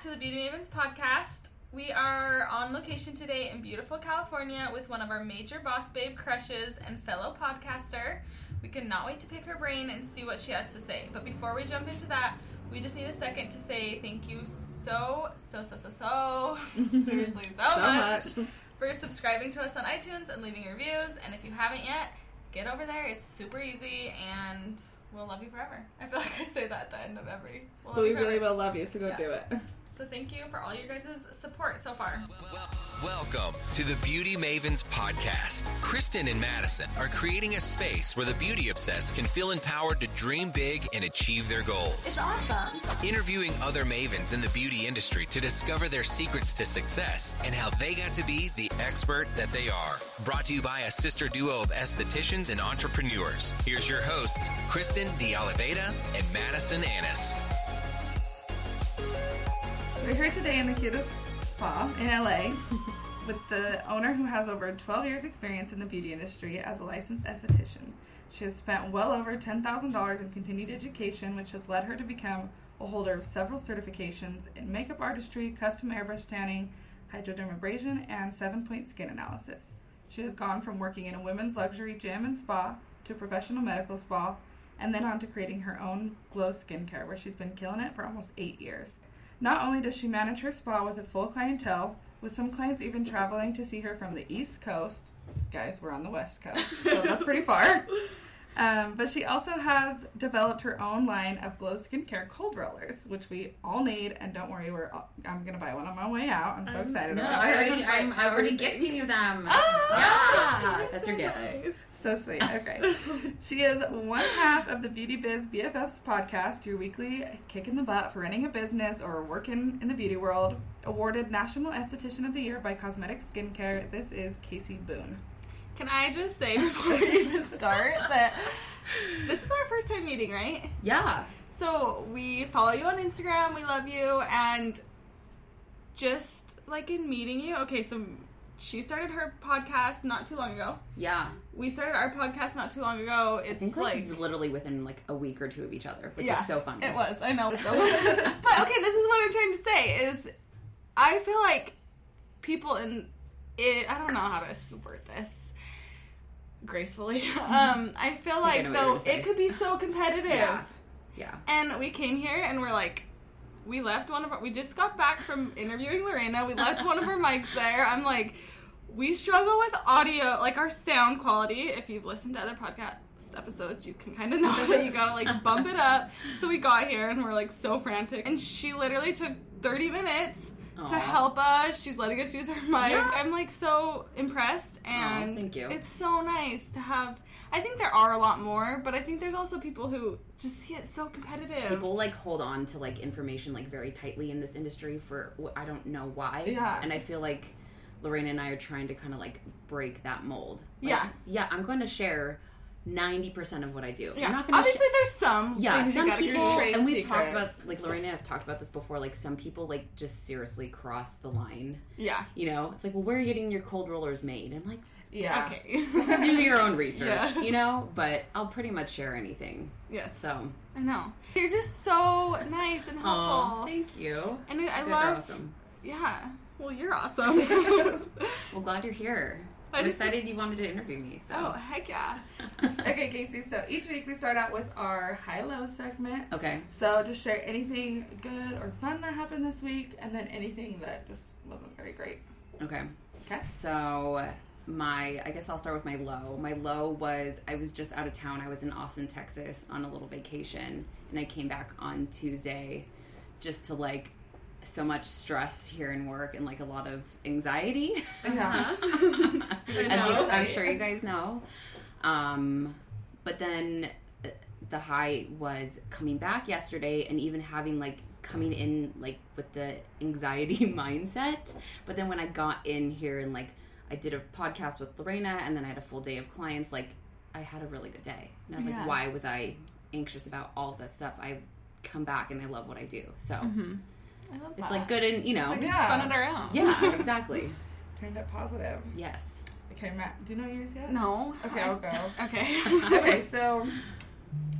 back to the Beauty Mavens podcast. We are on location today in beautiful California with one of our major boss babe crushes and fellow podcaster. We cannot wait to pick her brain and see what she has to say. But before we jump into that, we just need a second to say thank you so, so, so, so, so, seriously, so, So much, much. for subscribing to us on iTunes and leaving reviews. And if you haven't yet, get over there. It's super easy and we'll love you forever. I feel like I say that at the end of every. We'll But we you really will love you, so go Yeah. do it. So thank you for all your guys' support so far. Welcome to the Beauty Mavens podcast. Kristen and Madison are creating a space where the beauty obsessed can feel empowered to dream big and achieve their goals. It's awesome. Interviewing other mavens in the beauty industry to discover their secrets to success and how they got to be the expert that they are. Brought to you by a sister duo of estheticians and entrepreneurs. Here's your hosts, Kristen D'Oliveda and Madison Annis. We're here today in the cutest spa in LA with the owner who has over 12 years experience in the beauty industry as a licensed esthetician. She has spent well over $10,000 in continued education, which has led her to become a holder of several certifications in makeup artistry, custom airbrush tanning, hydrodermabrasion, and seven-point skin analysis. She has gone from working in a women's luxury gym and spa to a professional medical spa, and then on to creating her own glow skincare, where she's been killing it for almost eight years. Not only does she manage her spa with a full clientele, with some clients even traveling to see her from the East Coast. Guys, we're on the West Coast, so that's pretty far. Um, but she also has developed her own line of glow skincare cold rollers, which we all need. And don't worry, we're all, I'm gonna buy one on my way out. I'm so excited No, about I it. already, I'm already gifting you them. Ah, yeah, that's your gift. So sweet. Okay. she is one half of the Beauty Biz BFFs podcast, your weekly kick in the butt for running a business or working in the beauty world. Awarded National Esthetician of the Year by Cosmetic Skincare. This is Casey Boone. Can I just say before we even start that this is our first time meeting, right? Yeah. So we follow you on Instagram, we love you, and just like in meeting you, okay, so she started her podcast not too long ago. Yeah. We started our podcast not too long ago. It's I think like, literally within like a week or two of each other, which Yeah, is so funny. It was. I know. So, but okay, this is what I'm trying to say is, I feel like people in it. I don't know how to word this gracefully. Um, I feel like know though it could be so competitive. Yeah. Yeah. And we came here and we're like. We left one of our. We just got back from interviewing Lorena. We left one of our mics there. I'm like, we struggle with audio, like our sound quality. If you've listened to other podcast episodes, you can kind of know that you gotta like bump it up. So we got here and we're like so frantic. And she literally took 30 minutes To help us. She's letting us use her mic. Yeah. I'm like so impressed and thank you. it's so nice to have. I think there are a lot more, but I think there's also people who just see it so competitive. People like hold on to like information like very tightly in this industry for I don't know why. Yeah. And I feel like Lorena and I are trying to kind of like break that mold. Like, Yeah. Yeah. I'm going to share ninety percent of what I do. yeah, I'm not going to. obviously there's some. yeah, some people, and we've talked about like Lorena and I've talked about this before. Like some people like just seriously cross the line. Yeah. You know, it's like, well, where are you getting your cold rollers made? I'm like, Yeah. Okay. do your own research, Yeah. you know. But I'll pretty much share anything. yes, So, I know. You're just so nice and helpful. Thank you. and I, I You guys love. are awesome. Yeah. Well, you're awesome. Well, glad you're here. I excited you wanted to interview me. So, oh heck yeah. Okay, Casey. So each week we start out with our high-low segment. okay. So just share anything good or fun that happened this week, and then anything that just wasn't very great. Okay. Okay. So my I guess I'll start with my low. My low was I was just out of town. I was in Austin, Texas on a little vacation and I came back on Tuesday just to like so much stress here in work and like a lot of anxiety. Yeah. As you. I'm sure you guys know. Um, but then uh, the high was coming back yesterday and even having like coming in like with the anxiety mindset. But then when I got in here and like I did a podcast with Lorena and then I had a full day of clients, like I had a really good day. And I was Yeah. like, why was I anxious about all of that stuff? I come back and I love what I do. So I love it's that. like good and you know, Like Yeah. spun it around. yeah, exactly. Turned it positive. Yes. Okay, Matt. Do you know yours yet? No. Okay, I'll go. Okay. okay, so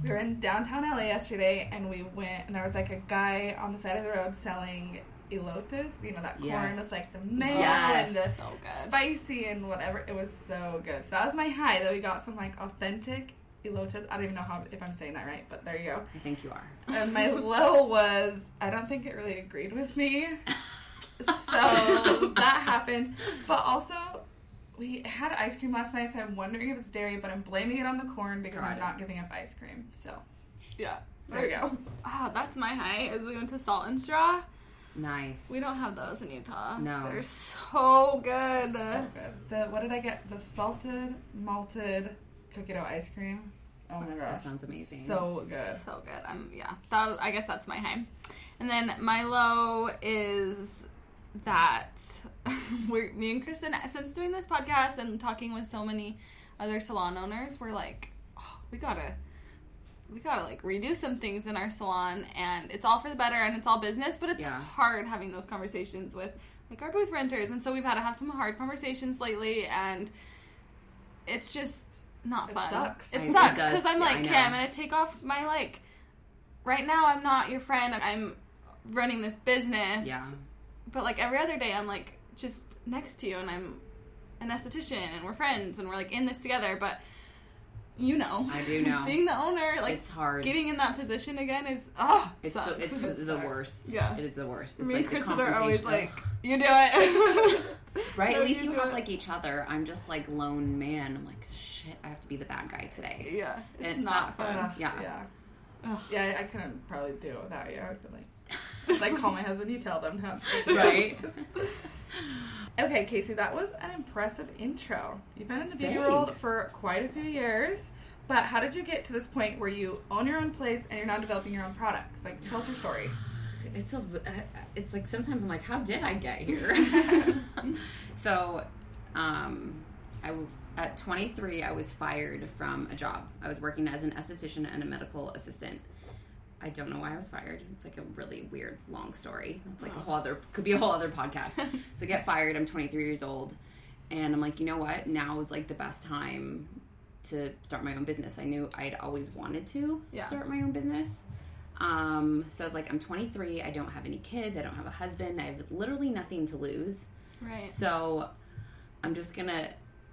we were in downtown LA yesterday, and we went, and there was like a guy on the side of the road selling elotes. You know that Yes. corn that's like the mayo Yes. and the So good. spicy and whatever. It was so good. So that was my high. That we got some like authentic elotes. I don't even know how if I'm saying that right, but there you go. I think you are. And my low was I don't think it really agreed with me. So that happened. But also we had ice cream last night, so I'm wondering if it's dairy, but I'm blaming it on the corn because Got I'm it. not giving up ice cream. So Yeah. there you go. Ah, that's my high. Is we went to Salt and Straw. Nice. We don't have those in Utah. No. They're so good. So good. The what did I get? The salted malted cookie dough ice cream. Oh my gosh. That sounds amazing. So good. So good. Um, yeah. That I guess that's my high. And then my low is that we're me and Kristen since doing this podcast and talking with so many other salon owners, we're like, oh, we gotta we gotta like redo some things in our salon and it's all for the better and it's all business, but it's Yeah. hard having those conversations with like our booth renters and so we've had to have some hard conversations lately and it's just not It fun. sucks. It I- it sucks because I'm Yeah, like, know. okay, I'm gonna take off my like. Right now, I'm not your friend. I'm running this business. Yeah. But like every other day, I'm like just next to you, and I'm an esthetician, and we're friends, and we're like in this together. But you know, I do know. being the owner, like it's hard. getting in that position again is oh, it's sucks. the, it's It the worst. Yeah. It is the worst. It's Me like and the Kristen are always like, you do it. Right, No, at least you, do have it. like each other. I'm just like lone man. I'm like, shit, I have to be the bad guy today. yeah, it's, It's not not fun. fun. Yeah. Yeah. Ugh. Yeah, I couldn't probably do it without you. I'd be like, like call my husband. You tell them how. Right? Okay, Casey, that was an impressive intro. You've been in the beauty world for quite a few years, but how did you get to this point where you own your own place and you're now developing your own products? Like, tell us your story. it's a it's like sometimes I'm like, how did I get here? so, um, I w- at 23 I was fired from a job. I was working as an esthetician and a medical assistant. I don't know why I was fired. It's like a really weird long story. It's like a whole other could be a whole other podcast. so I get fired. I'm 23 years old, and I'm like, you know what? Now is like the best time to start my own business. I knew I'd always wanted to Yeah. start my own business. Um, so I was like, I'm 23. I don't have any kids. I don't have a husband. I have literally nothing to lose. Right. So I'm just gonna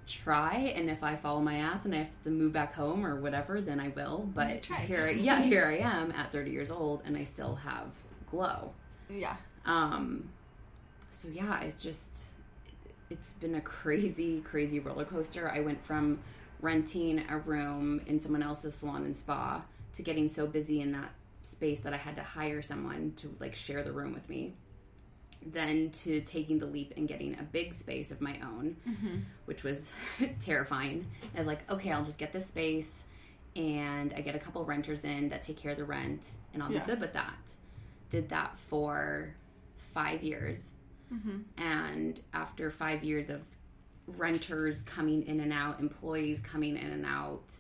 try, and if I follow my ass and I have to move back home or whatever, then I will. But here, yeah, here I am at 30 years old, and I still have glow. Yeah. Um, so yeah, it's just it's been a crazy, crazy roller coaster. I went from renting a room in someone else's salon and spa to getting so busy in that space that I had to hire someone to like share the room with me. Then to taking the leap and getting a big space of my own, which was terrifying. I was like, okay, I'll just get this space and I get a couple renters in that take care of the rent and I'll Yeah. be good with that. Did that for five years. And after five years of renters coming in and out, employees coming in and out,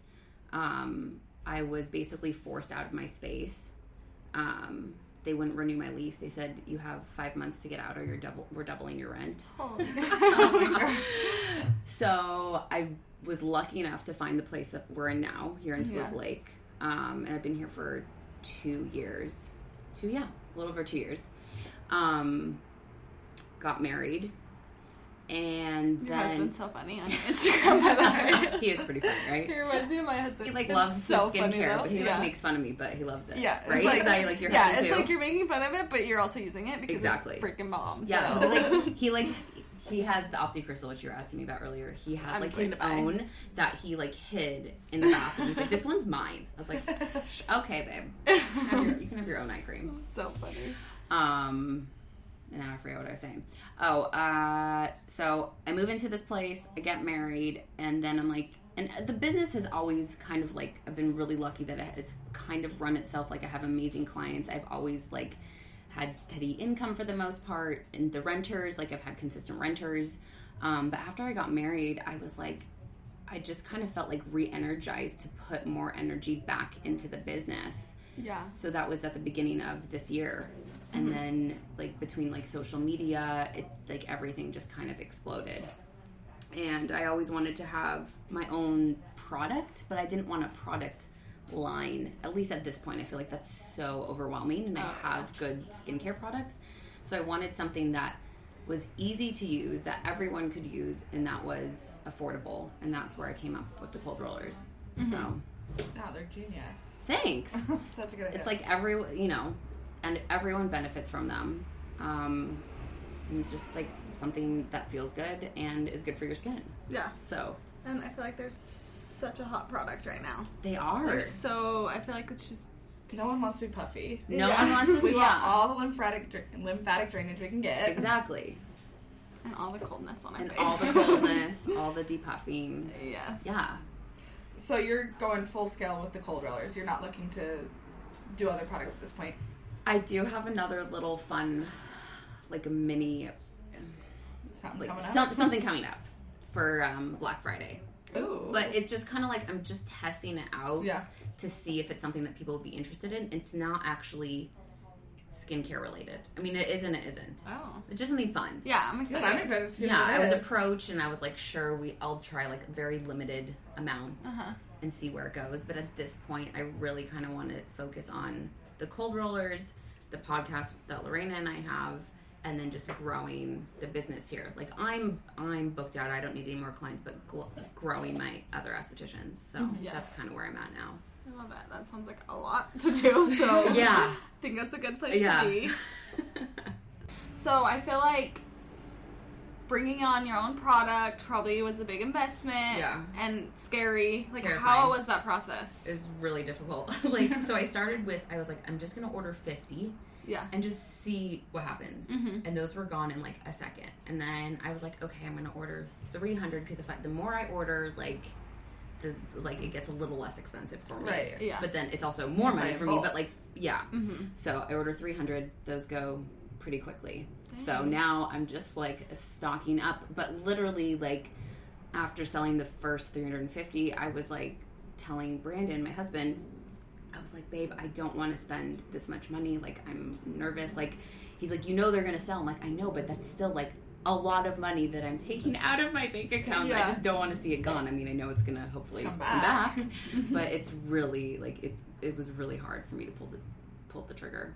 um, I was basically forced out of my space. Um, they wouldn't renew my lease. They said you have five months to get out, or you're double. We're doubling your rent. Oh. So I was lucky enough to find the place that we're in now here in Silver Yeah. Lake, um, and I've been here for two years. Two, yeah, a little over two years. Um, got married, and Your then husband's so funny on Instagram, by the way. he is pretty funny, right? He reminds me of my husband. He like loves so his skincare, but he yeah. like makes fun of me, but he loves it. Yeah, right. Like, that like your yeah, it's too? like you're making fun of it, but you're also using it because Exactly. freaking bomb. Yeah, but like he like he has the opti crystal which you were asking me about earlier. He has I'm like his buy. own that he like hid in the bathroom. He's like, "This one's mine." I was like, "Okay, babe, have your, you can have your own eye cream." so funny. Um, and now I forget what I was saying. Oh, uh, so I move into this place, I get married, and then I'm like, and the business has always kind of like I've been really lucky that it's kind of run itself. Like I have amazing clients. I've always like had steady income for the most part, and the renters like I've had consistent renters. Um, but after I got married, I was like, I just kind of felt like re-energized to put more energy back into the business. Yeah. So that was at the beginning of this year. And then like between like social media, it like everything just kind of exploded. And I always wanted to have my own product, but I didn't want a product line. At least at this point, I feel like that's so overwhelming and I Oh, have good skincare products. So I wanted something that was easy to use, that everyone could use, and that was affordable. And that's where I came up with the cold rollers. Mm-hmm. So Oh, they're genius. thanks. Such a good idea. it's like every, you know, and everyone benefits from them. Um, and it's just like something that feels good and is good for your skin. Yeah. So And I feel like there's such a hot product right now. they are. They're so I feel like it's just no one wants to be puffy. No Yeah. one wants to We want yeah. all the lymphatic dra- lymphatic drainage we can get. Exactly. and all the coldness on our And face. all the coldness, all the depuffing. yes. Yeah. So you're going full scale with the cold rollers. You're not looking to do other products at this point. I do have another little fun, like a mini, Something like coming up. something coming up for um, Black Friday. Ooh. But it's just kind of like I'm just testing it out Yeah. to see if it's something that people will be interested in. It's not actually skincare related. I mean, it isn't. It isn't. Oh. It's just something fun. Yeah, I'm Good, excited. I'm excited to see Yeah, what I was approached and I was like, sure, we I'll try like a very limited amount Uh-huh. and see where it goes. But at this point, I really kind of want to focus on the cold rollers, the podcast that Lorena and I have, and then just growing the business here. Like I'm I'm booked out. I don't need any more clients, but gl- growing my other estheticians. So mm-hmm. Yeah. that's kind of where I'm at now. I love it. That sounds like a lot to do. So Yeah. I think that's a good place Yeah. to be. So I feel like bringing on your own product probably was a big investment. Yeah. And scary. Like Terrifying. how was that process? is really difficult. like so I started with I was like I'm just going to order 50 yeah. and just see what happens. Mhm. And those were gone in like a second. And then I was like, okay, I'm gonna order 300 because if I, the more I order, like, the like it gets a little less expensive for me. Right. Yeah. But then it's also more money for me. But like, yeah. Mm-hmm. So I order 300. Those go pretty quickly. So now I'm just like stocking up. But literally, like after selling the first 350, I was like telling Brandon, my husband, I was like, babe, I don't want to spend this much money. Like I'm nervous. Like he's like, you know they're gonna sell. I'm like, I know, but that's still like a lot of money that I'm taking out of my bank account. Yeah. I just don't want to see it gone. I mean, I know it's gonna hopefully Come come back. back, but it's really like it. It was really hard for me to pull the pull the trigger.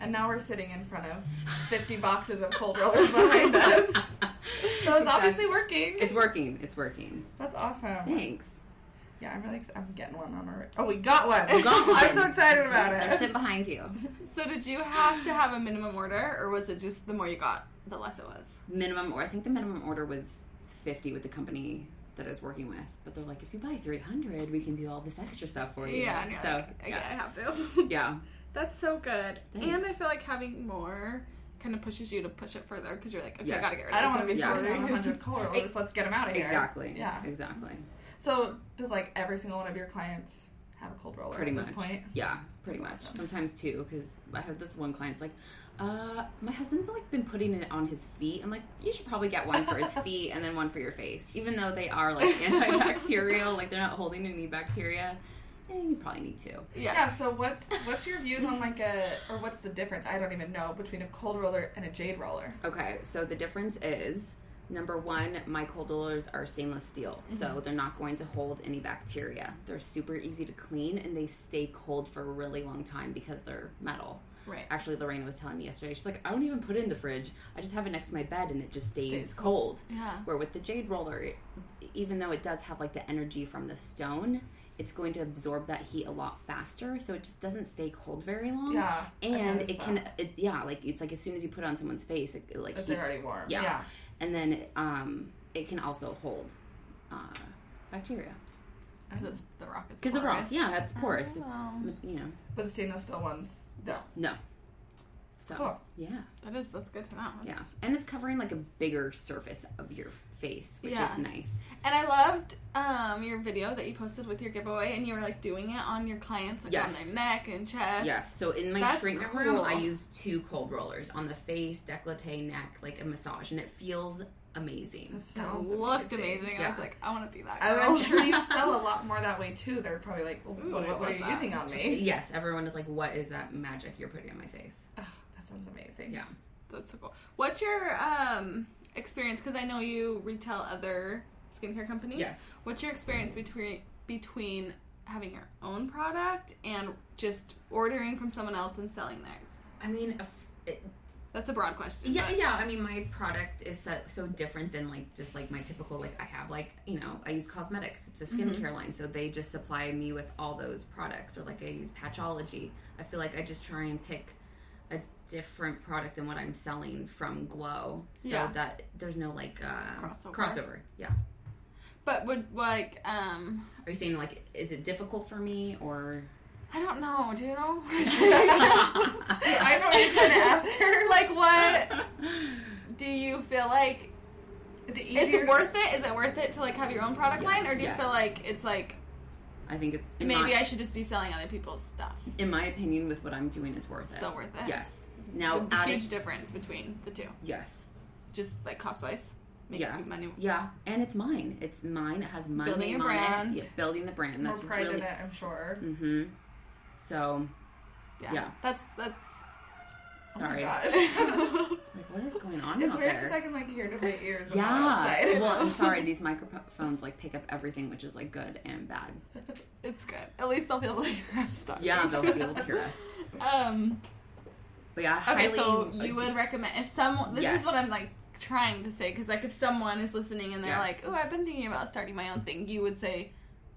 And now we're sitting in front of 50 boxes of cold rollers behind us. So it's obviously working. It's working. It's working. That's awesome. Thanks. Yeah, I'm really. Ex- I'm getting one on our. Oh, we got one. We got one. I'm so excited about They're it. sitting behind you. So did you have to have a minimum order or was it just the more you got, the less it was? Minimum, or I think the minimum order was fifty with the company that I was working with. But they're like, if you buy three hundred, we can do all this extra stuff for you. Yeah, and you're so like, okay, yeah, I have to. yeah, That's so good. And I feel like having more kind of pushes you to push it further because you're like, okay, Yes. I gotta get rid of I don't want to be inventory. sitting on 100 cold rollers. Let's get them out of here. exactly. Yeah. exactly. So does like every single one of your clients have a cold roller Pretty at much. this point? Yeah, pretty That's much. awesome. Sometimes two, because I have this one client's like, uh, my husband's like been putting it on his feet. I'm like, you should probably get one for his feet and then one for your face, even though they are like antibacterial, like they're not holding any bacteria. Eh, you probably need to. Yeah. Yeah. So what's what's your views on like a or what's the difference? I don't even know between a cold roller and a jade roller. Okay, so the difference is number one, my cold rollers are stainless steel, so they're not going to hold any bacteria. They're super easy to clean and they stay cold for a really long time because they're metal. Right. Actually, Lorena was telling me yesterday, she's like, I don't even put it in the fridge. I just have it next to my bed and it just stays, Stays cold. Yeah. Where with the jade roller, it, even though it does have like the energy from the stone, it's going to absorb that heat a lot faster, so it just doesn't stay cold very long. Yeah. And it can, it, yeah, like it's like as soon as you put it on someone's face, it, it, like It's heats already warm. yeah. Yeah. and then um, it can also hold uh, bacteria Because the rock is because the rock, yeah, that's porous. Oh. It's you know But the stainless steel ones, no. no. So Cool. yeah, That is, that's good to know. yeah, and it's covering like a bigger surface of your face, which Yeah. is nice. And I loved um, your video that you posted with your giveaway, and you were like doing it on your clients, like Yes. on their neck and chest. Yes. So in my That's shrink room. I use two cold rollers on the face, décolleté, neck, like a massage, and it feels amazing. That That sounds looked amazing. I Yeah. was like, I want to be that girl. I'm sure you sell a lot more that way too. They're probably like, Ooh, what, what what are you that? using on me? Yes, everyone is like, "What is that magic you're putting on my face?" Oh, that sounds amazing. Yeah. That's so cool. What's your um, experience? Because I know you retail other skincare companies. Yes. What's your experience between between having your own product and just ordering from someone else and selling theirs? I mean, if it, That's a broad question. Yeah, but- yeah. I mean, my product is so, so different than like just like my typical like I have like you know I use Cosmedix. It's a skincare Mm-hmm. line, so they just supply me with all those products. Or like I use Patchology. I feel like I just try and pick a different product than what I'm selling from Glow, so Yeah. that there's no like uh, Crossover. Crossover. Yeah. But would like um Are you saying like is it difficult for me or? I don't know. Do you know? I know you're gonna ask her. like what do you feel like Is it easier? it's worth it? Is it worth it to like have your own product Yeah. line, or do you Yes. feel like it's like I think it, in maybe my, I should just be selling other people's stuff? in my opinion, with what I'm doing, it's worth it. So worth it. Yes. Now the adding huge difference between the two, yes. just like cost wise. Yeah. money. Yeah, and it's mine. It's mine. It has my Building name a on brand. it. Yeah, building the brand. That's more That's pride really. in it, I'm sure. Mm-hmm. So Yeah. Yeah. That's that's. sorry. Oh my like what is going on it's out weird because there? I can like hear to my ears. yeah. outside. well, I'm sorry. These microphones like pick up everything, which is like good and bad. It's good. At least they'll be able to hear us talking. Yeah, they'll be able to hear us. Um. But yeah, Okay, highly. so you would recommend if someone. This Yes. is what I'm like trying to say because like if someone is listening and they're Yes. like, "Oh, I've been thinking about starting my own thing," you would say,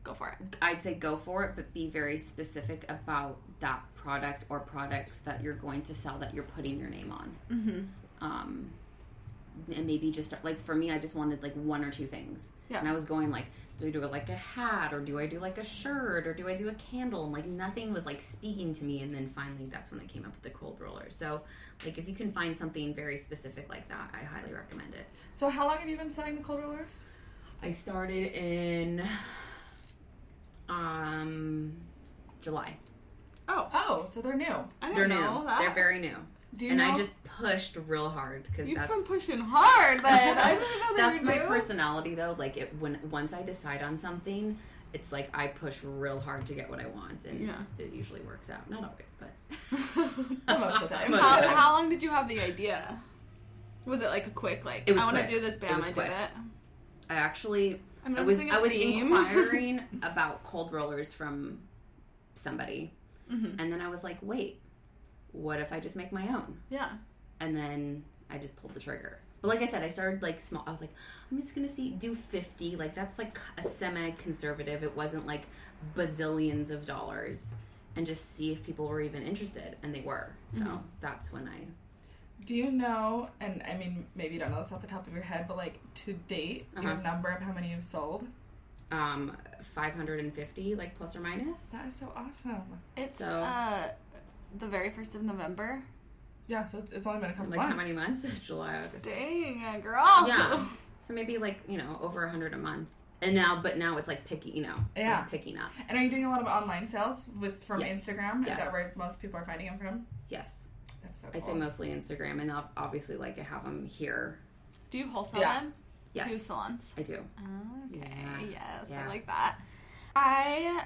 "Go for it." I'd say go for it, but be very specific about that product or products that you're going to sell that you're putting your name on. Mm-hmm. um and maybe just start, like for me i just wanted like one or two things Yeah. and i was going like do i do it like a hat or do i do like a shirt or do i do a candle and like nothing was like speaking to me and then finally that's when i came up with the cold roller so like if you can find something very specific like that i highly recommend it So how long have you been selling the cold rollers? i started in um july Oh, Oh, so they're new. I they're new know that. they're very new Do you and know? i just pushed real hard because You've that's been pushing hard, then. I didn't know that's my new. personality though like it when once i decide on something it's like i push real hard to get what i want and Yeah. it usually works out not always but Most of the time. How, of the time. how long did you have the idea? Was it like a quick like? I want to do this, bam! I did quick. it. i actually I'm i was noticing was theme. inquiring about cold rollers from somebody Mhm. and then i was like wait what if i just make my own Yeah. and then i just pulled the trigger but like i said i started like small i was like i'm just gonna see do 50 like that's like a semi-conservative it wasn't like bazillions of dollars and just see if people were even interested and they were so Mm-hmm. that's when i Do you know, and I mean, maybe you don't know this off the top of your head, but like to date, your Uh-huh. number of how many you've sold? um 550 like plus or minus That is so awesome. It's So- uh the very first of November. Yeah, so it's, it's only been a couple like months. how many months It's july august Dang, uh, girl. yeah so maybe like you know over a 100 a month and now but now it's like picking you know it's Yeah. like picking up And are you doing a lot of online sales with from Yes. Instagram? Is Yes. that where most people are finding them from? yes That's so Cool. i'd say mostly instagram and ob- obviously like i have them here Do you wholesale Yeah. them? yes To salons. i do Okay. Yeah. Yes, Yeah. I like that. I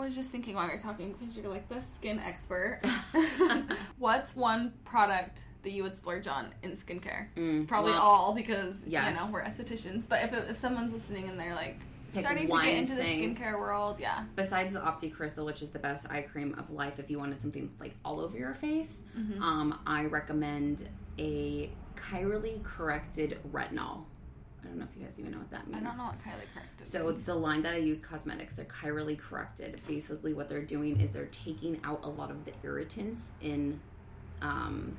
was just thinking while we were talking because you're like the skin expert. What's one product that you would splurge on in skincare? Mm, Probably well, all because yes. you know we're estheticians. But if if someone's listening and they're like Pick starting to get into thing. the skincare world, yeah. besides the Opti Crystal, which is the best eye cream of life, if you wanted something like all over your face, Mhm. um, I recommend a chirally corrected retinol. I don't know if you guys even know what that means. I don't know what chirally correct is. So the line that I use, Cosmedix, they're chirally corrected. Basically, what they're doing is they're taking out a lot of the irritants in um,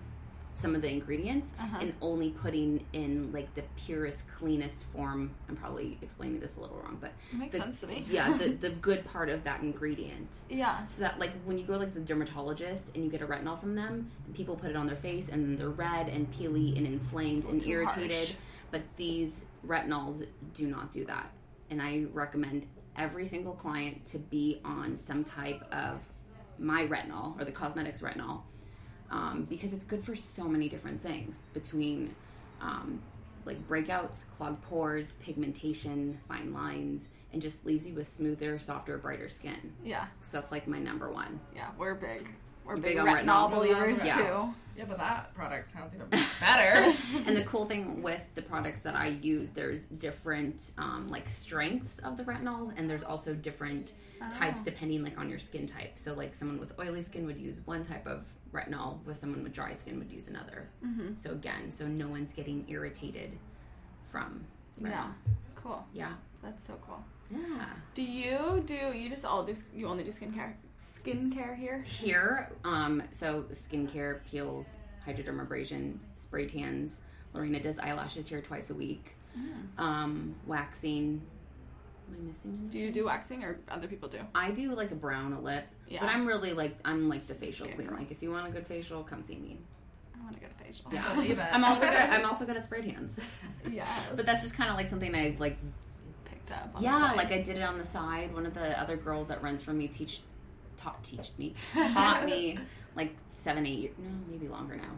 some of the ingredients Uh-huh. and only putting in like the purest, cleanest form. I'm probably explaining this a little wrong, but It makes the, sense to me. yeah, the the good part of that ingredient. yeah. So that like when you go like the dermatologist and you get a retinol from them, and people put it on their face and they're red and peely and inflamed So and irritated. harsh. But these retinols do not do that. And I recommend every single client to be on some type of my retinol or the Cosmedix retinol um, because it's good for so many different things between um, like breakouts, clogged pores, pigmentation, fine lines, and just leaves you with smoother, softer, brighter skin. Yeah. So that's like my number one. Yeah. We're big. We're big, big on retinol, retinol? believers Yeah. too. Yeah, but that product sounds even better. and the cool thing with the products that I use, there's different um, like strengths of the retinols, and there's also different types Oh. depending like on your skin type. So like someone with oily skin would use one type of retinol with someone with dry skin would use another. Mm-hmm. So again, so no one's getting irritated from retinol. Yeah. Cool. Yeah. That's so cool. Yeah. Do you do you just all do you only do skincare skincare here? Here, um, so skincare, peels, hydrodermabrasion, spray tans. Lorena does eyelashes here twice a week. Um, waxing. Am I missing anything? Do you do waxing or other people do? I do like a brown, a lip, Yeah. but I'm really like I'm like the facial Skin queen. girl. Like if you want a good facial, come see me. I want to go to facial. Yeah. Believe it. I'm also good. At, I'm also good at spray tans. Yeah. but that's just kind of like something I've like picked up. on the yeah, side. like I did it on the side. One of the other girls that runs for me teach taught teach me taught me like seven eight years no maybe longer now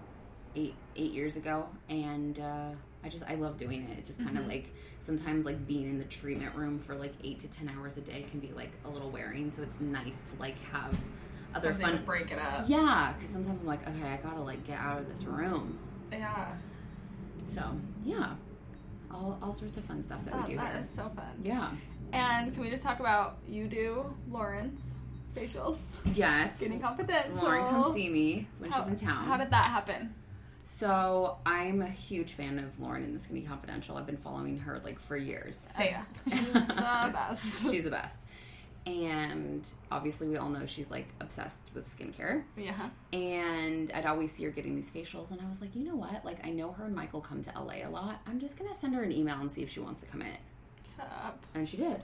eight eight years ago and uh, I just I love doing it. It just kind of like sometimes like being in the treatment room for like eight to ten hours a day can be like a little wearing. So it's nice to like have other Something to fun. break it up. Yeah, because sometimes I'm like, okay, I gotta like get out of this room. Yeah. So yeah, all all sorts of fun stuff that Oh, we do that here. is so fun. Yeah. And can we just talk about you do Lauren's facials? Yes. Skinny confidential. Lauren come see me when How- she's in town. How did that happen? so I'm a huge fan of Lauren in the Skinny Confidential. I've been following her like for years. Same. She's the best. she's the best. And obviously, we all know she's like obsessed with skincare. yeah. And I'd always see her getting these facials, and I was like, you know what? Like, I know her and Michael come to LA a lot. I'm just gonna send her an email and see if she wants to come in. Shut up. And she did.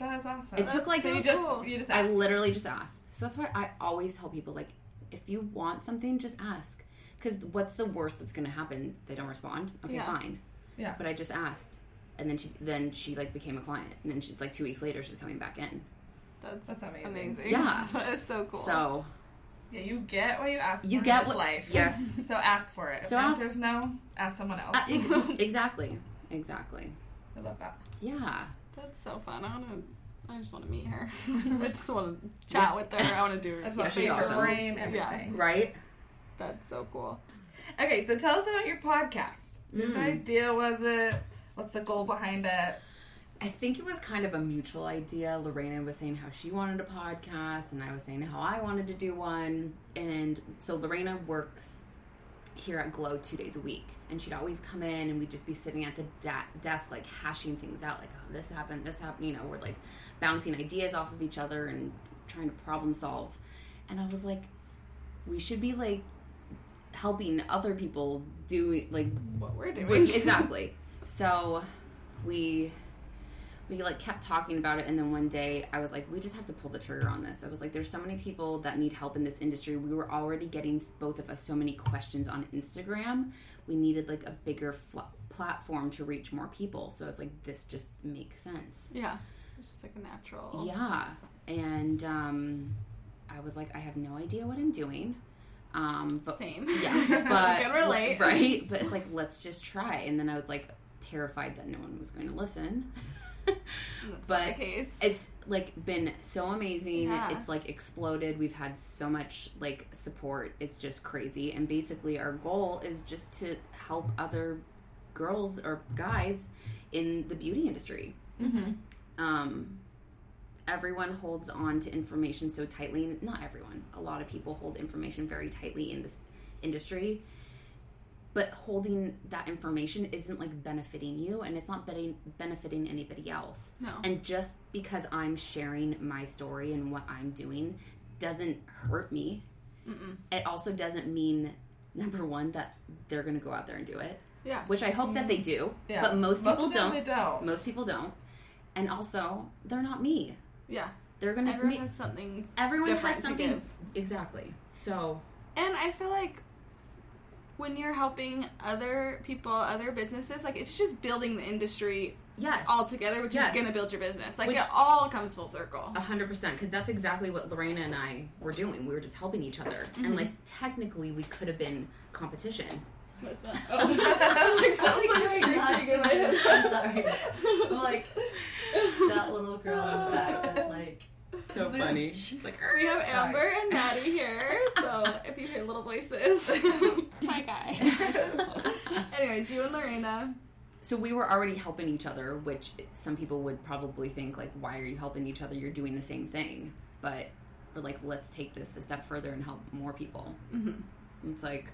That is awesome. It took like so you just cool. you just I literally just asked. So that's why I always tell people like, if you want something, just ask. Because what's the worst that's gonna happen? They don't respond. Okay, Yeah. fine. Yeah. But I just asked, and then she then she like became a client, and then she's like two weeks later she's coming back in. That's, That's amazing. amazing. Yeah. That's so cool. So Yeah, you get what you ask for You in get what- life. yes. so ask for it. If So the ask- answer's no, ask someone else. uh, exactly, exactly. I love that. Yeah. That's so fun. I want to. I just want to meet her. I just want to chat with her. I want to do her. That's Yeah, what she's she's awesome. her brain, Yeah. Right. That's so cool. Okay, so tell us about your podcast. Whose Mm. idea was it? What's the goal behind it? I think it was kind of a mutual idea. Lorena was saying how she wanted a podcast, and I was saying how I wanted to do one. And so Lorena works here at Glow two days a week, and she'd always come in, and we'd just be sitting at the da- desk, like hashing things out, like, oh, this happened, this happened. You know, we're like bouncing ideas off of each other and trying to problem solve. And I was like, we should be like helping other people do like What we're doing. Exactly. So we we like kept talking about it and then one day I was like we just have to pull the trigger on this. I was like there's so many people that need help in this industry. We were already getting both of us so many questions on Instagram. We needed like a bigger fl- platform to reach more people. So it's like this just makes sense. Yeah. It's just like a natural. Yeah. And um I was like I have no idea what I'm doing. Um but Same. yeah, but can relate. right? But it's like let's just try. And then I was like terrified that no one was going to listen. But not the case. it's like been so amazing. Yeah. It's like exploded. We've had so much like support. It's just crazy. And basically our goal is just to help other girls or guys in the beauty industry. Mm-hmm. Um everyone holds on to information so tightly. Not everyone. A lot of people hold information very tightly in this industry. But holding that information isn't like benefiting you and it's not benefiting benefiting anybody else. No. And just because I'm sharing my story and what I'm doing doesn't hurt me. Mm-mm. It also doesn't mean number one that they're going to go out there and do it, Yeah. which I hope that they mm-hmm. do. Yeah. But most people of don't. They don't. Most people don't. And also, they're not me. Yeah. They're going to Everyone me. has something Everyone has something exactly. So And I feel like when you're helping other people, other businesses, like it's just building the industry yes, all together, which Yes. is gonna build your business. Like Which- it all comes full circle. a hundred percent. Because that's exactly what Lorena and I were doing. We were just helping each other, Mm-hmm. and like technically, we could have been competition. What's that? like, sounds like Sorry, screeching not in my head. sorry. I'm like that little girl in the back that's like So funny. She's like We have Amber and Maddie here, so if you hear little voices, hi guy. Anyways, you and Lorena. So we were already helping each other, which some people would probably think like, why are you helping each other? You're doing the same thing. But we're like let's take this a step further and help more people. Mhm. It's like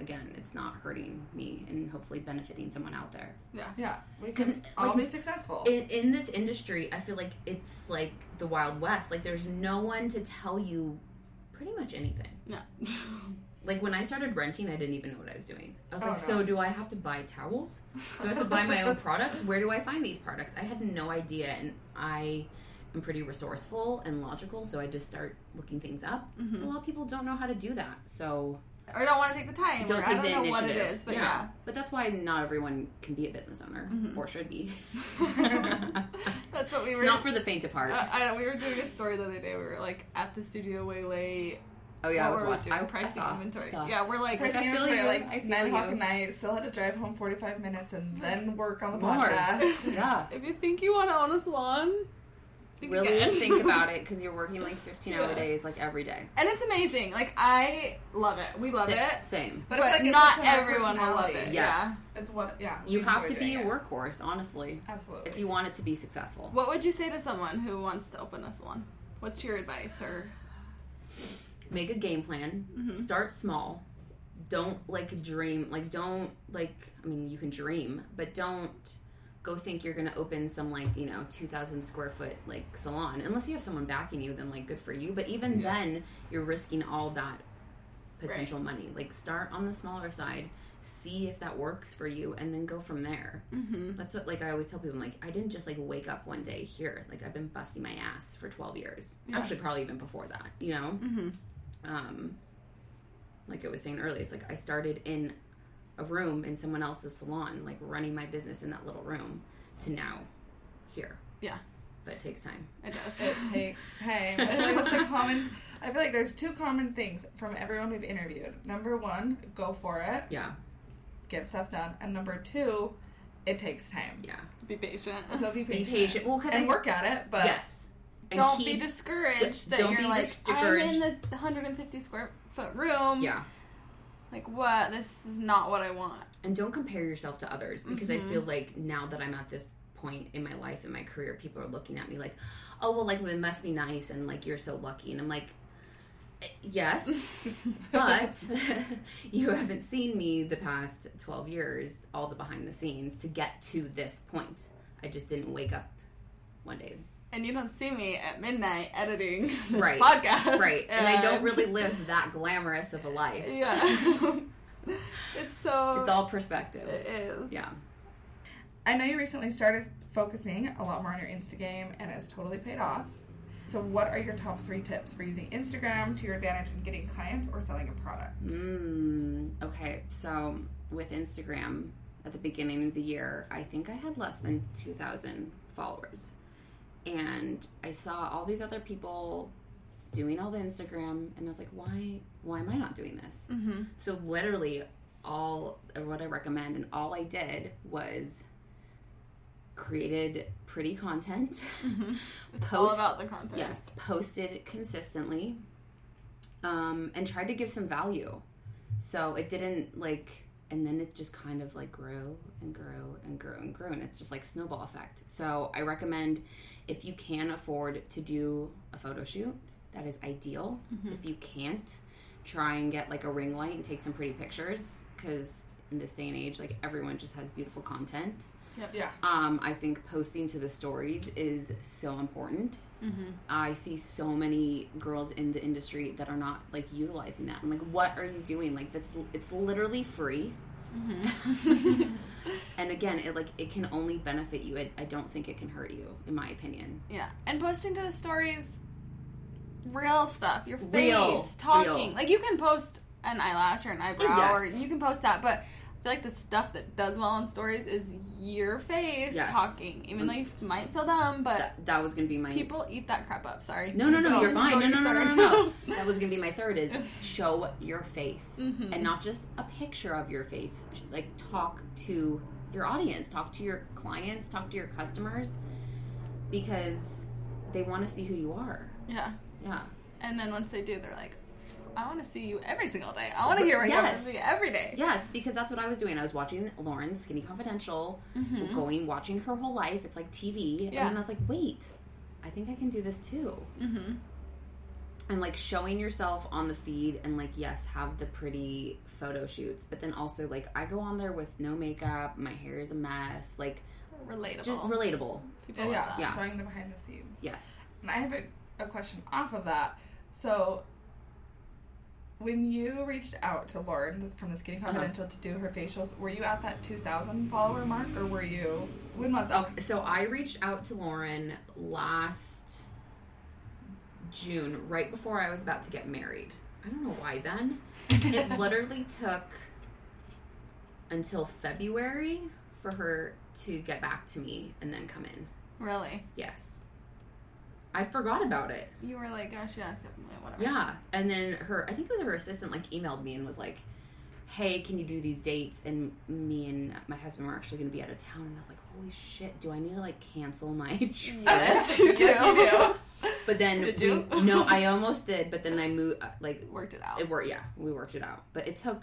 again, it's not hurting me and hopefully benefiting someone out there. Yeah, we 'Cause, can all like, be successful. In, in this industry, I feel like it's like the Wild West. Like there's no one to tell you pretty much anything. Yeah. Like when I started renting, I didn't even know what I was doing. I was Oh, like, no. so do I have to buy towels? Do I have to buy my own products? Where do I find these products? I had no idea, and I am pretty resourceful and logical, so I just start looking things up. Mhm. A lot of people don't know how to do that, so or don't want to take the time. don't or take I don't the know initiative. what it is, but yeah. But that's why not everyone can be a business owner Mhm. or should be. That's what we it's were. not for the faint of heart. uh, I know we were doing a story the other day. We were like at the studio way late. oh yeah, I was we watching. doing? I, I pricing saw, inventory. Saw. Yeah, we're like, Like, I feel thing you, Like I feel nine o'clock at night, still had to drive home forty five minutes and then work on the More. podcast. Yeah. if you think you want to own a salon, think Really again. think about it because you're working like 15 hour Yeah. days like every day. And it's amazing. Like I love it. We love Sa- it. Same. But, But like not it's in our everyone will love it. Yes. It's what, yeah. You have to be a doing it. workhorse, honestly, Absolutely. if you want it to be successful. What would you say to someone who wants to open a salon? What's your advice? Or Make a game plan. Mhm. Start small. Don't like dream. Like don't like. I mean, you can dream, but don't go think you're gonna open some like you know 2,000 square foot like salon. Unless you have someone backing you, then like good for you. But even Yeah. then, you're risking all that potential money. Like start on the smaller side. See if that works for you, and then go from there. mm-hmm. That's what like I always tell people. I'm like, I didn't just like wake up one day here. Like I've been busting my ass for 12 years. Yeah. Actually, probably even before that. You know, Mm-hmm. um, like I was saying earlier, it's like I started in a room in someone else's salon, like running my business in that little room, to now here. Yeah. but it takes time. it does. It takes time. I feel like that's a common. I feel like there's two common things from everyone we've interviewed. Number one, go for it, Yeah, get stuff done, and number two, it takes time. yeah. Be patient. So be Be patient, patient. Well, because and work at it. But yes, and don't keep- be discouraged d- that don't you're be like discouraged. I'm in the 150 square foot room. Yeah, Like what? This is not what I want. and don't compare yourself to others because I Mhm. feel like now that I'm at this point in my life in my career, people are looking at me like, "Oh, well, like it must be nice," and like you're so lucky, and I'm like, "Eh, "Yes, but you haven't seen me the past 12 years, all the behind the scenes to get to this point. I just didn't wake up one day, And you don't see me at midnight editing this Right. podcast. right? And I don't really live that glamorous of a life. Yeah. it's so. It's all perspective. It is. Yeah. I know you recently started focusing a lot more on your Insta game, and it's totally paid off. So, what are your top three tips for using Instagram to your advantage in getting clients or selling a product? Mm, okay, so with Instagram at the beginning of the year, I think I had less than 2,000 followers. And I saw all these other people doing all the Instagram, and I was like, why, why am I not doing this? Mm-hmm. So literally, all what I recommend, and all I did was created pretty content. Mm-hmm. It's all about the content. Yes, posted consistently, um, and tried to give some value. So it didn't like, and then it just kind of like grow and grow and grow and grow and it's just like snowball effect. So I recommend if you can afford to do a photo shoot, that is ideal. Mhm. If you can't, try and get like a ring light and take some pretty pictures because in this day and age, like everyone just has beautiful content. Yeah. Um, I think posting to the stories is so important. Mm-hmm. I see so many girls in the industry that are not like utilizing that. I'm like, what are you doing? Like that's it's literally free. Mm-hmm. And again, it like it can only benefit you. I, I don't think it can hurt you, in my opinion. yeah. And posting to the stories, real stuff. Your face, Real, talking. real. Like you can post an eyelash or an eyebrow, Yes. or you can post that, but. Feel like the stuff that does well on stories is your face Yes. talking, even though you might feel dumb, but That, that was gonna be my people eat that crap up. Sorry. No, no, no, you're fine. No, no, no, no, no, no. That was gonna be my third is show your face Mhm. and not just a picture of your face. Like talk to your audience, talk to your clients, talk to your customers because they want to see who you are. Yeah. Yeah. And then once they do, they're like, I want to see you every single day. I want to hear what you have Yes. to say every day. Yes, because that's what I was doing. I was watching Lauren Skinny Confidential, Mhm. going watching her whole life. It's like TV, Yeah. and I was like, wait, I think I can do this too. Mm-hmm. and like showing yourself on the feed and like yes have the pretty photo shoots but then also like i go on there with no makeup my hair is a mess like Relatable. just relatable People Yeah, yeah. Yeah. showing the behind the scenes. yes And I have a, a question off of that. So, when you reached out to Lauryn from the Skinny Uh-huh. Confidential to do her facials, were you at that 2,000 follower mark, or were you? When was that? Oh, so I reached out to Lauryn last June, right before I was about to get married. I don't know why then. It literally took until February for her to get back to me and then come in. Really? Yes. I forgot about it. You were like, gosh, yeah, whatever. Yeah. And then her, I think it was her assistant, like emailed me and was like, hey, can you do these dates? And me and my husband were actually going to be out of town. And I was like, holy shit, do I need to like cancel my trip? Yes, you do. Yes, you do. But then, Did we- you? no, I almost did. But then I moved, uh, like, Worked it out. it worked. Yeah, we worked it out. But it took,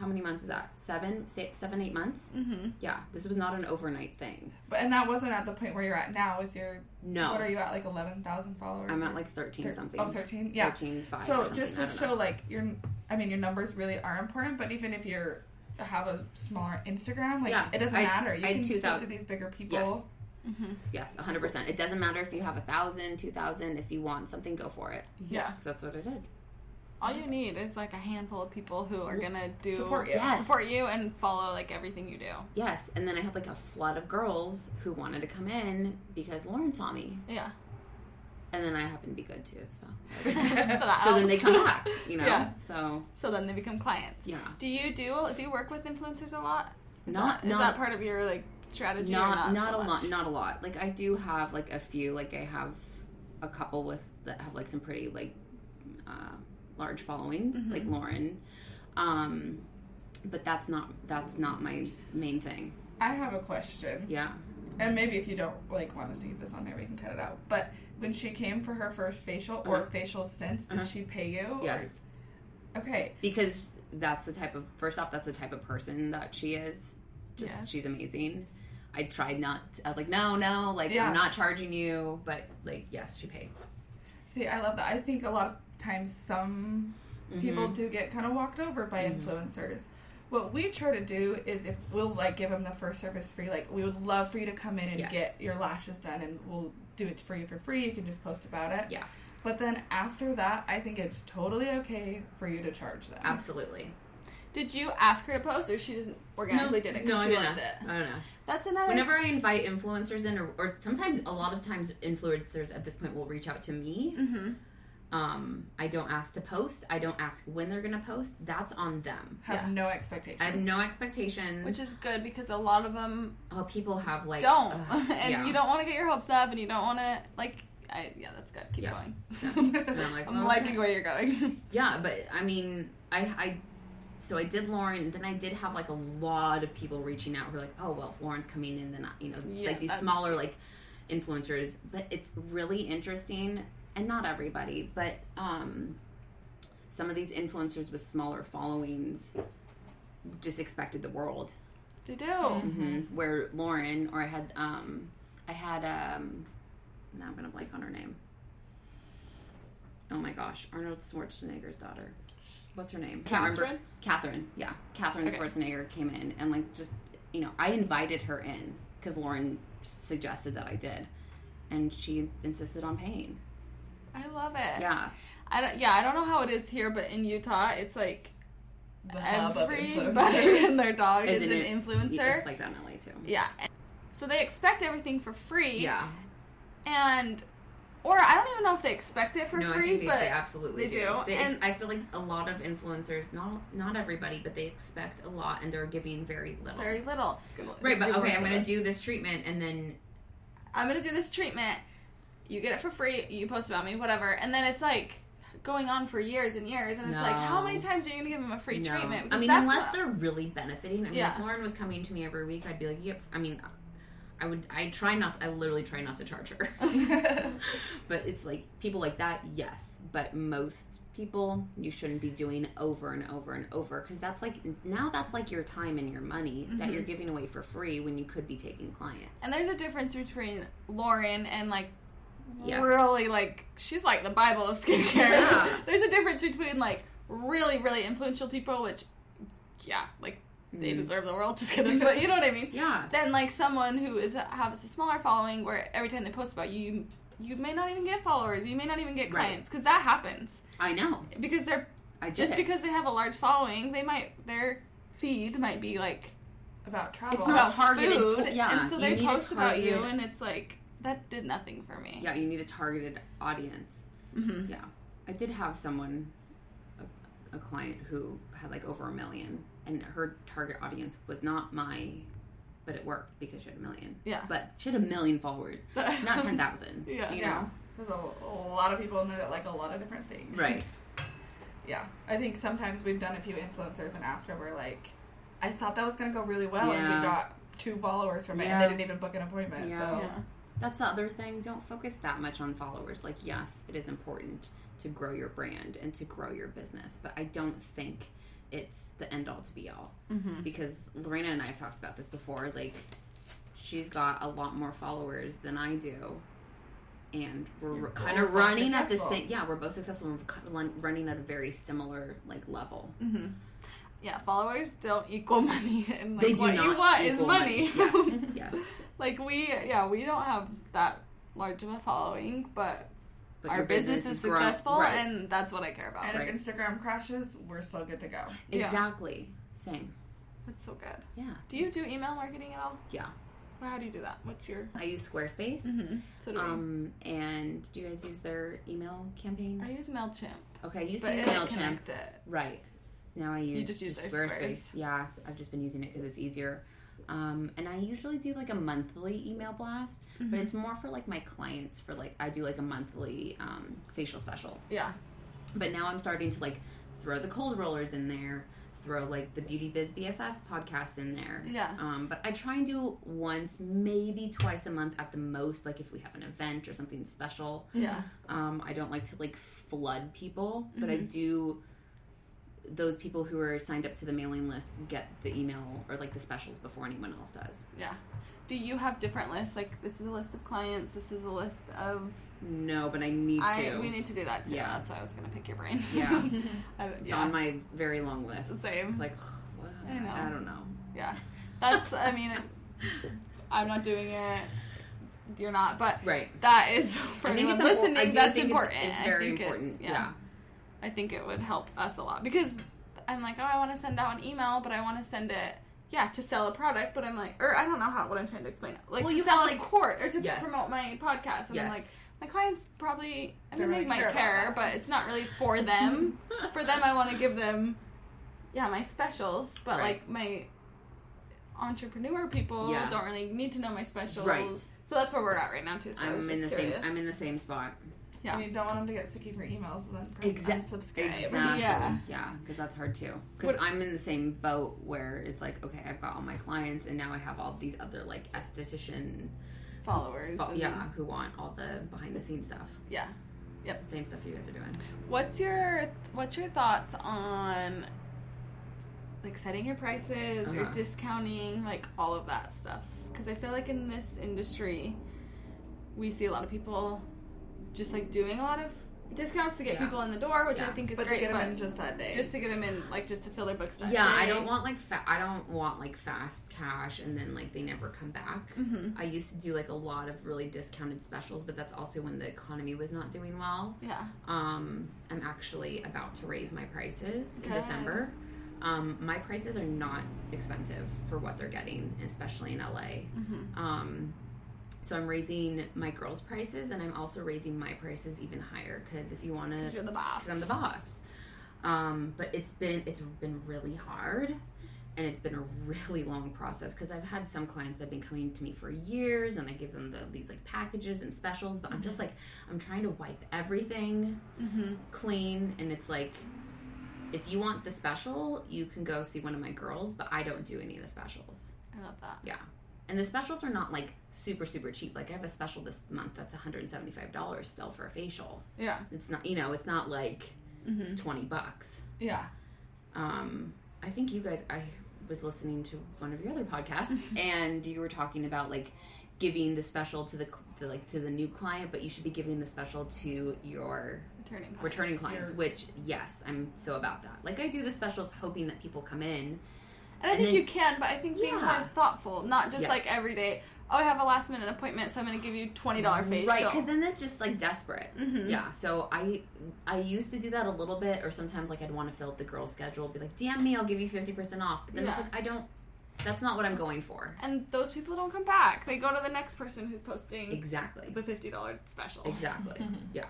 how many months is that? Seven, six, seven, eight months? mm-hmm. Yeah, this was not an overnight thing. But and that wasn't at the point where you're at now with your. No. What are you at? Like 11,000 followers? I'm at like 13 thir- something. Oh, 13? Yeah. 13, 5 So just to show, know. like your, I mean, your numbers really are important. But even if you're have a smaller Instagram, like Yeah, it doesn't I- matter. You I can still 2,000 do these bigger people. Yes. Mm-hmm. Yes, 100%. It doesn't matter if you have a thousand, two thousand. If you want something, go for it. Yeah. 'Cause that's what I did. All you need is like a handful of people who are gonna do Support you. Yes. support you and follow like everything you do. Yes, and then I had like a flood of girls who wanted to come in because Lauryn saw me, Yeah. and then I happened to be good too. So, so so then they come back, you know. Yeah. So So then they become clients. yeah, Do you do do you work with influencers a lot? Is Not- that, is not- that part of your like strategy? or not not not, so a much? lot, not a lot. Like I do have like a few. Like I have a couple with that have like some pretty like uh, large followings, Mm-hmm. like Lauryn. Um, but that's not that's not my main thing. I have a question. Yeah. and maybe if you don't like want us to see this on there, we can cut it out. But when she came for her first facial or Uh-huh. facials since, did Uh-huh. she pay you? or- Yes. Okay. because that's the type of first off that's the type of person that she is just Yeah. she's amazing i tried not i was like no no like Yeah. i'm not charging you but like yes she paid See, I love that. I think a lot of times some people Mhm. do get kind of walked over by Mhm. influencers. What we try to do is if we'll like give them the first service free, like we would love for you to come in and Yes. get your lashes done, and we'll do it for you for free. You can just post about it. Yeah. But then after that, I think it's totally okay for you to charge them. absolutely Did you ask her to post, or she just organically did it? no i she didn't ask. it. i don't ask That's another. whenever i invite influencers in or, or sometimes a lot of times influencers at this point will reach out to me hmm um i don't ask to post i don't ask when they're gonna post that's on them Have Yeah. no expectations. i have no expectations Which is good because a lot of them oh people have like don't, ugh, and yeah. you don't want to get your hopes up, and you don't want to like. I, yeah, that's good. Keep Yeah. going. Yeah. And I'm like, I'm okay. liking where you're going. Yeah, but I mean, I, I, so I did Lauryn. Then I did have like a lot of people reaching out who were like, "Oh, well, if Lauryn's coming in, then I, you know, Yeah, like these smaller like influencers." But it's really interesting, and not everybody, but um, some of these influencers with smaller followings just expected the world. they do. hmm Where Lauryn, or I had, um, I had, um, now I'm gonna blank on her name. Oh my gosh, Arnold Schwarzenegger's daughter. What's her name? Can't remember. Katherine? Katherine. Yeah, Katherine Okay. Schwarzenegger came in and like just you know I invited her in because Lauryn suggested that I did, and she insisted on paying. I love it. Yeah, I don't. Yeah, I don't know how it is here, but in Utah, it's like The everybody and their dog is Isn't an it- influencer. it's like that in LA too. yeah. So they expect everything for free. Yeah, And, or I don't even know if they expect it for no, I free, think they, but they absolutely they do, They, and- I feel like a lot of influencers, not not everybody, but they expect a lot and they're giving very little. very little. right, but okay, I'm gonna do this treatment and then I'm gonna do this treatment. You get it for free. You post about me, whatever, and then it's like going on for years and years, and it's like, how many times are you gonna give them a free No. treatment? I Because mean, that's unless not- they're really benefiting. I mean, Yeah. if Lauryn was coming to me every week, I'd be like, yep. I mean, I would. I try not. I literally try not to charge her. but it's like people like that, yes. But most people, you shouldn't be doing over and over and over because that's like now that's like your time and your money that you're mm-hmm. giving away for free when you could be taking clients. And there's a difference between Lauryn and like Yes. really like she's like the Bible of skincare. Yeah. There's a difference between like really really influential people, which yeah, like they Mm. deserve the world. Just kidding, but you know what I mean. Yeah. Then like someone who is has a smaller following, where every time they post about you, you, you may not even get followers. You may not even get clients because that happens I know. because they're just it. because they have a large following, they might their feed might be like About travel. It's not about targeted food, to- yeah, and so they post about you, and it's like that did nothing for me. Yeah, you need a targeted audience. hmm Yeah. I did have someone, a, a client who had like over a million, and her target audience was not my, but it worked because she had a million. Yeah. But she had a million followers, not 10,000. Yeah. You yeah. know? There's a, a lot of people in there that like a lot of different things. Right. Yeah. I think sometimes we've done a few influencers and after we're like, I thought that was going to go really well and we got two followers from it and they didn't even book an appointment. Yeah. So Yeah. That's the other thing. Don't focus that much on followers. Like, yes, it is important to grow your brand and to grow your business, but I don't think it's the end all to be all. Mm-hmm. Because Lorena and I have talked about this before. Like, she's got a lot more followers than I do. And we're You're kind of running at the same. Yeah, we're both successful. and We're kind of run- running at a very similar like level. hmm Yeah, followers don't equal money, and like, they do what not. you want is equal money. Yes, yes. like we, yeah, we don't have that large of a following, but, But our your business, is successful, right. and that's what I care about. and Right. if Instagram crashes, we're still good to go. Yeah. exactly same. That's so good. Yeah, Do you do email marketing at all? Yeah. Well, how do you do that? What's your? I use Squarespace. Mm-hmm. So do Um, and do you guys use their email campaign? I. I use Mailchimp, Okay, I used to use Mailchimp. it. Right. Now I use, just use Squarespace. Squares. Yeah, I've just been using it because it's easier. Um, and I usually do like a monthly email blast, Mm-hmm. but it's more for like my clients. For like, I do like a monthly um, facial special. Yeah. But now I'm starting to like throw the cold rollers in there, throw like the Beauty Biz BFF podcast in there. Yeah. Um, but I try and do once, maybe twice a month at the most. Like if we have an event or something special. Yeah. Um, I don't like to like flood people, but Mm-hmm. I do. Those people who are signed up to the mailing list get the email or like the specials before anyone else does. Yeah. Do you have different lists? Like this is a list of clients. This is a list of. No, but I need I to. we need to do that too. Yeah. That's why I was gonna pick your brain. Yeah. It's yeah. on my very long list. Same. It's like, what? I know. I don't know. Yeah. That's. I mean, I'm not doing it. You're not, but Right. that is for I think it's listening. That's think it's- important. It's, I very think it- important. yeah. yeah. I think it would help us a lot because I'm like, oh, I want to send out an email, but I want to send it, yeah, to sell a product. But I'm like, or I don't know how what I'm trying to explain. Like Well, to you sell have, a like- court or to Yes. promote my podcast. And I'm like, my clients probably, I mean, they might care but it's not really for them. for them, I want to give them, yeah, my specials, but Right. like my entrepreneur people Yeah. don't really need to know my specials. Right. So that's where we're at right now too. So I'm in the curious. same. I'm in the same spot. Yeah. And you don't want them to get sick of your emails and then press Exact- unsubscribe. Exactly. Yeah. Yeah, because that's hard too. Because I'm in the same boat where it's like, okay, I've got all my clients, and now I have all these other like esthetician, followers. fo- and- yeah, who want all the behind the scenes stuff. Yeah. Yep. It's the same stuff you guys are doing. What's your what's your thoughts on like setting your prices or Uh-huh. discounting like all of that stuff? Because I feel like in this industry, we see a lot of people just like doing a lot of discounts to get Yeah. people in the door, which I think is But to great. get them but in just that day. just to get them in, like just to fill their books that yeah, I don't want like fa- I don't want like fast cash and then like they never come back. Mhm. I used to do like a lot of really discounted specials, but that's also when the economy was not doing well. Yeah. Um, I'm actually about to raise my prices in December. Um, my prices are not expensive for what they're getting, especially in LA. Mhm. Um, so I'm raising my girls' prices, and I'm also raising my prices even higher because if you want to, you're the boss. I'm the boss. Um, but it's been it's been really hard, and it's been a really long process because I've had some clients that have been coming to me for years, and I give them the, these like packages and specials. But I'm just like I'm trying to wipe everything Mhm. clean, and it's like. If you want the special, you can go see one of my girls, but I don't do any of the specials. I love that. Yeah. And the specials are not like super, super cheap. Like I have a special this month that's $175 still for a facial. Yeah. It's not, you know, it's not like Mhm. 20 bucks. yeah. Um, I think you guys, I was listening to one of your other podcasts, and you were talking about like giving the special to the, the like to the new client, but you should be giving the special to your Returning. clients. returning clients. Your- Which yes, I'm so about that. Like I do the specials hoping that people come in. And I And think then- you can, but I think being Yeah. more thoughtful, not just Yes. like every day. Oh, I have a last minute appointment, so I'm going to give you twenty dollar facial. Right, because then that's just like desperate. Mhm. Yeah. So I I used to do that a little bit, or sometimes like I'd want to fill up the girl's schedule, be like, "Damn me, I'll give you fifty percent off. But then it's like I don't. That's not what I'm going for. and those people don't come back. They go to the next person who's posting Exactly. the fifty dollar special. Exactly. Yeah.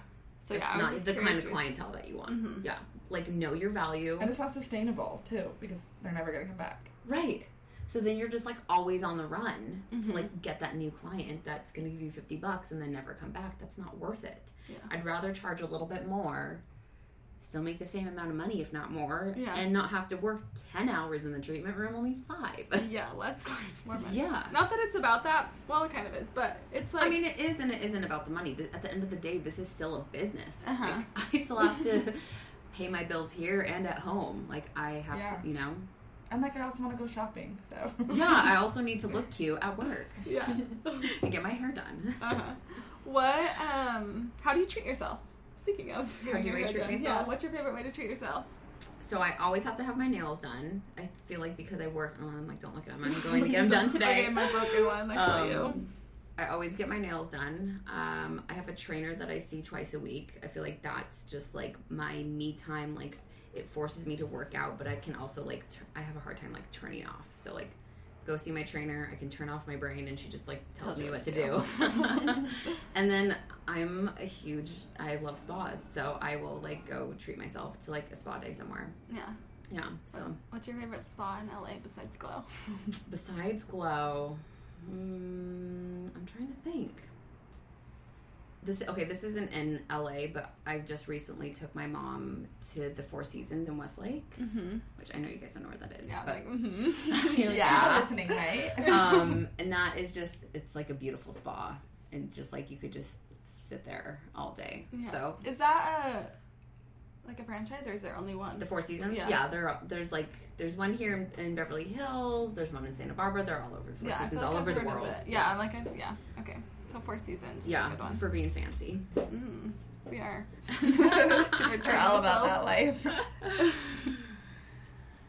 So it's yeah, not the kind of clientele that you want. Mhm. Yeah. Like know your value. And it's not sustainable too because they're never gonna come back. Right. So then you're just like always on the run to Mhm. like get that new client that's going to give you 50 bucks and then never come back. That's not worth it. Yeah. I'd rather charge a little bit more, still make the same amount of money if not more, Yeah. and not have to work 10 hours in the treatment room, only 5. Yeah, less clients, more money. Yeah. Not that it's about that. Well, it kind of is, but it's like I mean, it is and it isn't about the money. At the end of the day, this is still a business. Uh-huh. Like, I still have to pay my bills here and at home. Like, I have Yeah. to, you know. And like I also want to go shopping, so Yeah, I also need to look cute at work yeah. and get my hair done. uh-huh. What? Um. How do you treat yourself? Speaking of, How do I treat done. myself? Yeah. What's your favorite way to treat yourself? So I always have to have my nails done. I feel like because I work, oh, I'm like, don't look at them. I'm going to get them done today. Okay, my broken one. I you. Um, I always get my nails done. Um, I have a trainer that I see twice a week. I feel like that's just like my me time. Like it forces me to work out, but I can also like t- I have a hard time like turning off. So like go see my trainer. I can turn off my brain, and she just like tells, me what to do. and then I'm a huge I love spas, so I will like go treat myself to like a spa day somewhere. Yeah. Yeah. So What's your favorite spa in LA besides Glow? besides glow mm, i'm trying to think this okay this isn't in la but i just recently took my mom to the four seasons in westlake Mm-hmm. which i know you guys don't know where that is Yeah. but Like, mm-hmm. You're like, Yeah. "You're listening, right? um and that is just it's like a beautiful spa and just like you could just sit there all day Yeah. so Is that a like a franchise or is there only one? the four seasons Yeah. yeah, there there's like there's one here in, in beverly hills there's one in santa barbara they're all over four yeah, seasons feel all over I've the world it. Yeah, I'm like, I, yeah, okay. So four seasons. is a yeah good one. for being fancy Mm, we are. We're all about that life.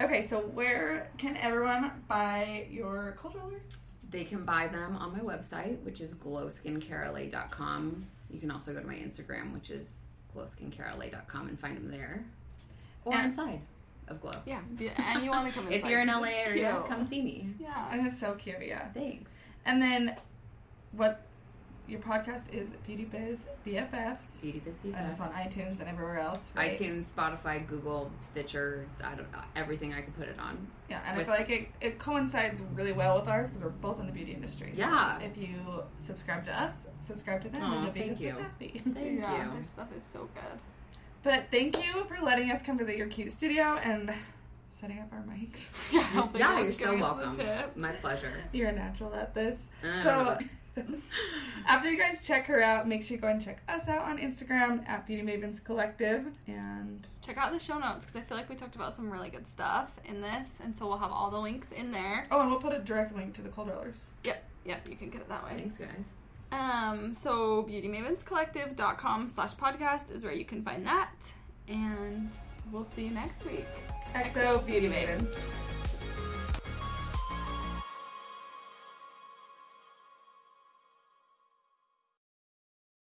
Okay, so where can everyone buy your cold rollers? They can buy them on my website, which is glowskincarela.com. You can also go to my Instagram, which is glowskincarela.com, and find them there. Or And- inside of Glow. Yeah, yeah, and you want to come If inside you're in LA it's area, cute. come see me. Yeah. And it's so cute, yeah. Thanks. And then what your podcast is Beauty Biz BFFs. Beauty Biz And it's on iTunes and everywhere else. Right? iTunes, Spotify, Google, Stitcher, I don't, know, everything I could put it on. Yeah, and with- I feel like it, it coincides really well with ours because we're both in the beauty industry. So Yeah. if you subscribe to us, subscribe to them, Aw, and you'll be thank just you. as happy. Thank yeah, you. their stuff is so good. But thank you for letting us come visit your cute studio and setting up our mics. Yeah, You're- yeah, you're so giving us the welcome. My pleasure. You're a natural at this. Uh. So after you guys check her out, make sure you go and check us out on Instagram at Beauty Mavens Collective. And Check out the show notes because I feel like we talked about some really good stuff in this, and so we'll have all the links in there. oh, and we'll put a direct link to the cold rollers. Yep, yep, you can get it that way. Thanks, guys. Um, so beautymavenscollective.com slash podcast is where you can find that, and we'll see you next week. XO Beauty Mavens.